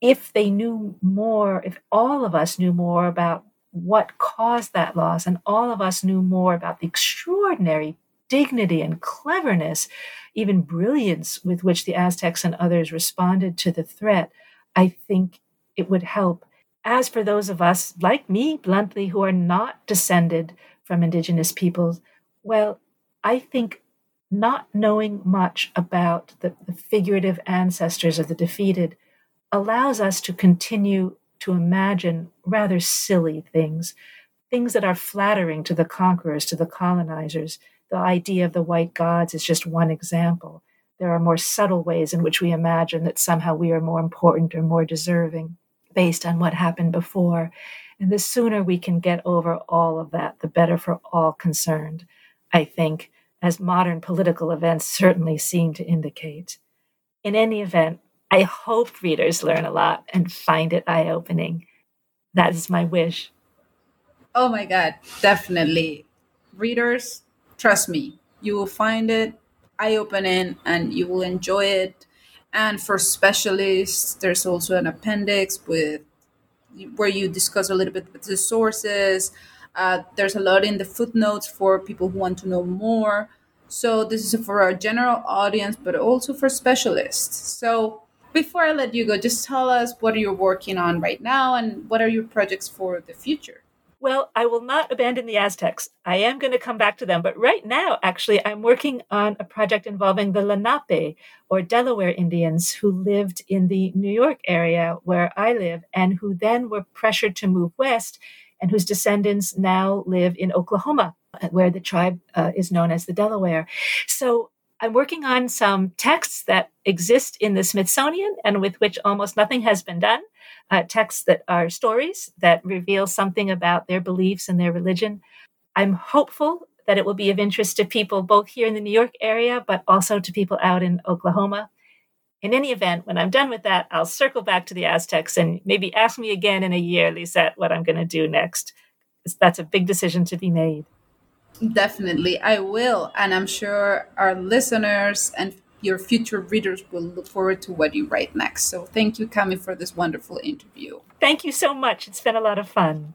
Speaker 2: If they knew more, if all of us knew more about what caused that loss, and all of us knew more about the extraordinary dignity and cleverness, even brilliance with which the Aztecs and others responded to the threat, I think it would help. As for those of us, like me, bluntly, who are not descended from indigenous peoples, well, I think not knowing much about the, the figurative ancestors of the defeated allows us to continue to imagine rather silly things, things that are flattering to the conquerors, to the colonizers. The idea of the white gods is just one example. There are more subtle ways in which we imagine that somehow we are more important or more deserving based on what happened before. And the sooner we can get over all of that, the better for all concerned, I think, as modern political events certainly seem to indicate. In any event, I hope readers learn a lot and find it eye opening. That is my wish.
Speaker 1: Oh my God, definitely. Readers, trust me, you will find it eye opening and you will enjoy it. And for specialists, there's also an appendix with where you discuss a little bit with the sources. Uh, there's a lot in the footnotes for people who want to know more. So this is for our general audience, but also for specialists. So before I let you go, just tell us what are you're working on right now and what are your projects for the future.
Speaker 2: Well, I will not abandon the Aztecs. I am going to come back to them. But right now, actually, I'm working on a project involving the Lenape or Delaware Indians who lived in the New York area where I live and who then were pressured to move west and whose descendants now live in Oklahoma, where the tribe uh, is known as the Delaware. So I'm working on some texts that exist in the Smithsonian and with which almost nothing has been done. Uh, texts that are stories that reveal something about their beliefs and their religion. I'm hopeful that it will be of interest to people both here in the New York area, but also to people out in Oklahoma. In any event, when I'm done with that, I'll circle back to the Aztecs and maybe ask me again in a year, Lisette, what I'm going to do next. That's a big decision to be made.
Speaker 1: Definitely, I will. And I'm sure our listeners and your future readers will look forward to what you write next. So thank you, Cami, for this wonderful interview.
Speaker 2: Thank you so much. It's been a lot of fun.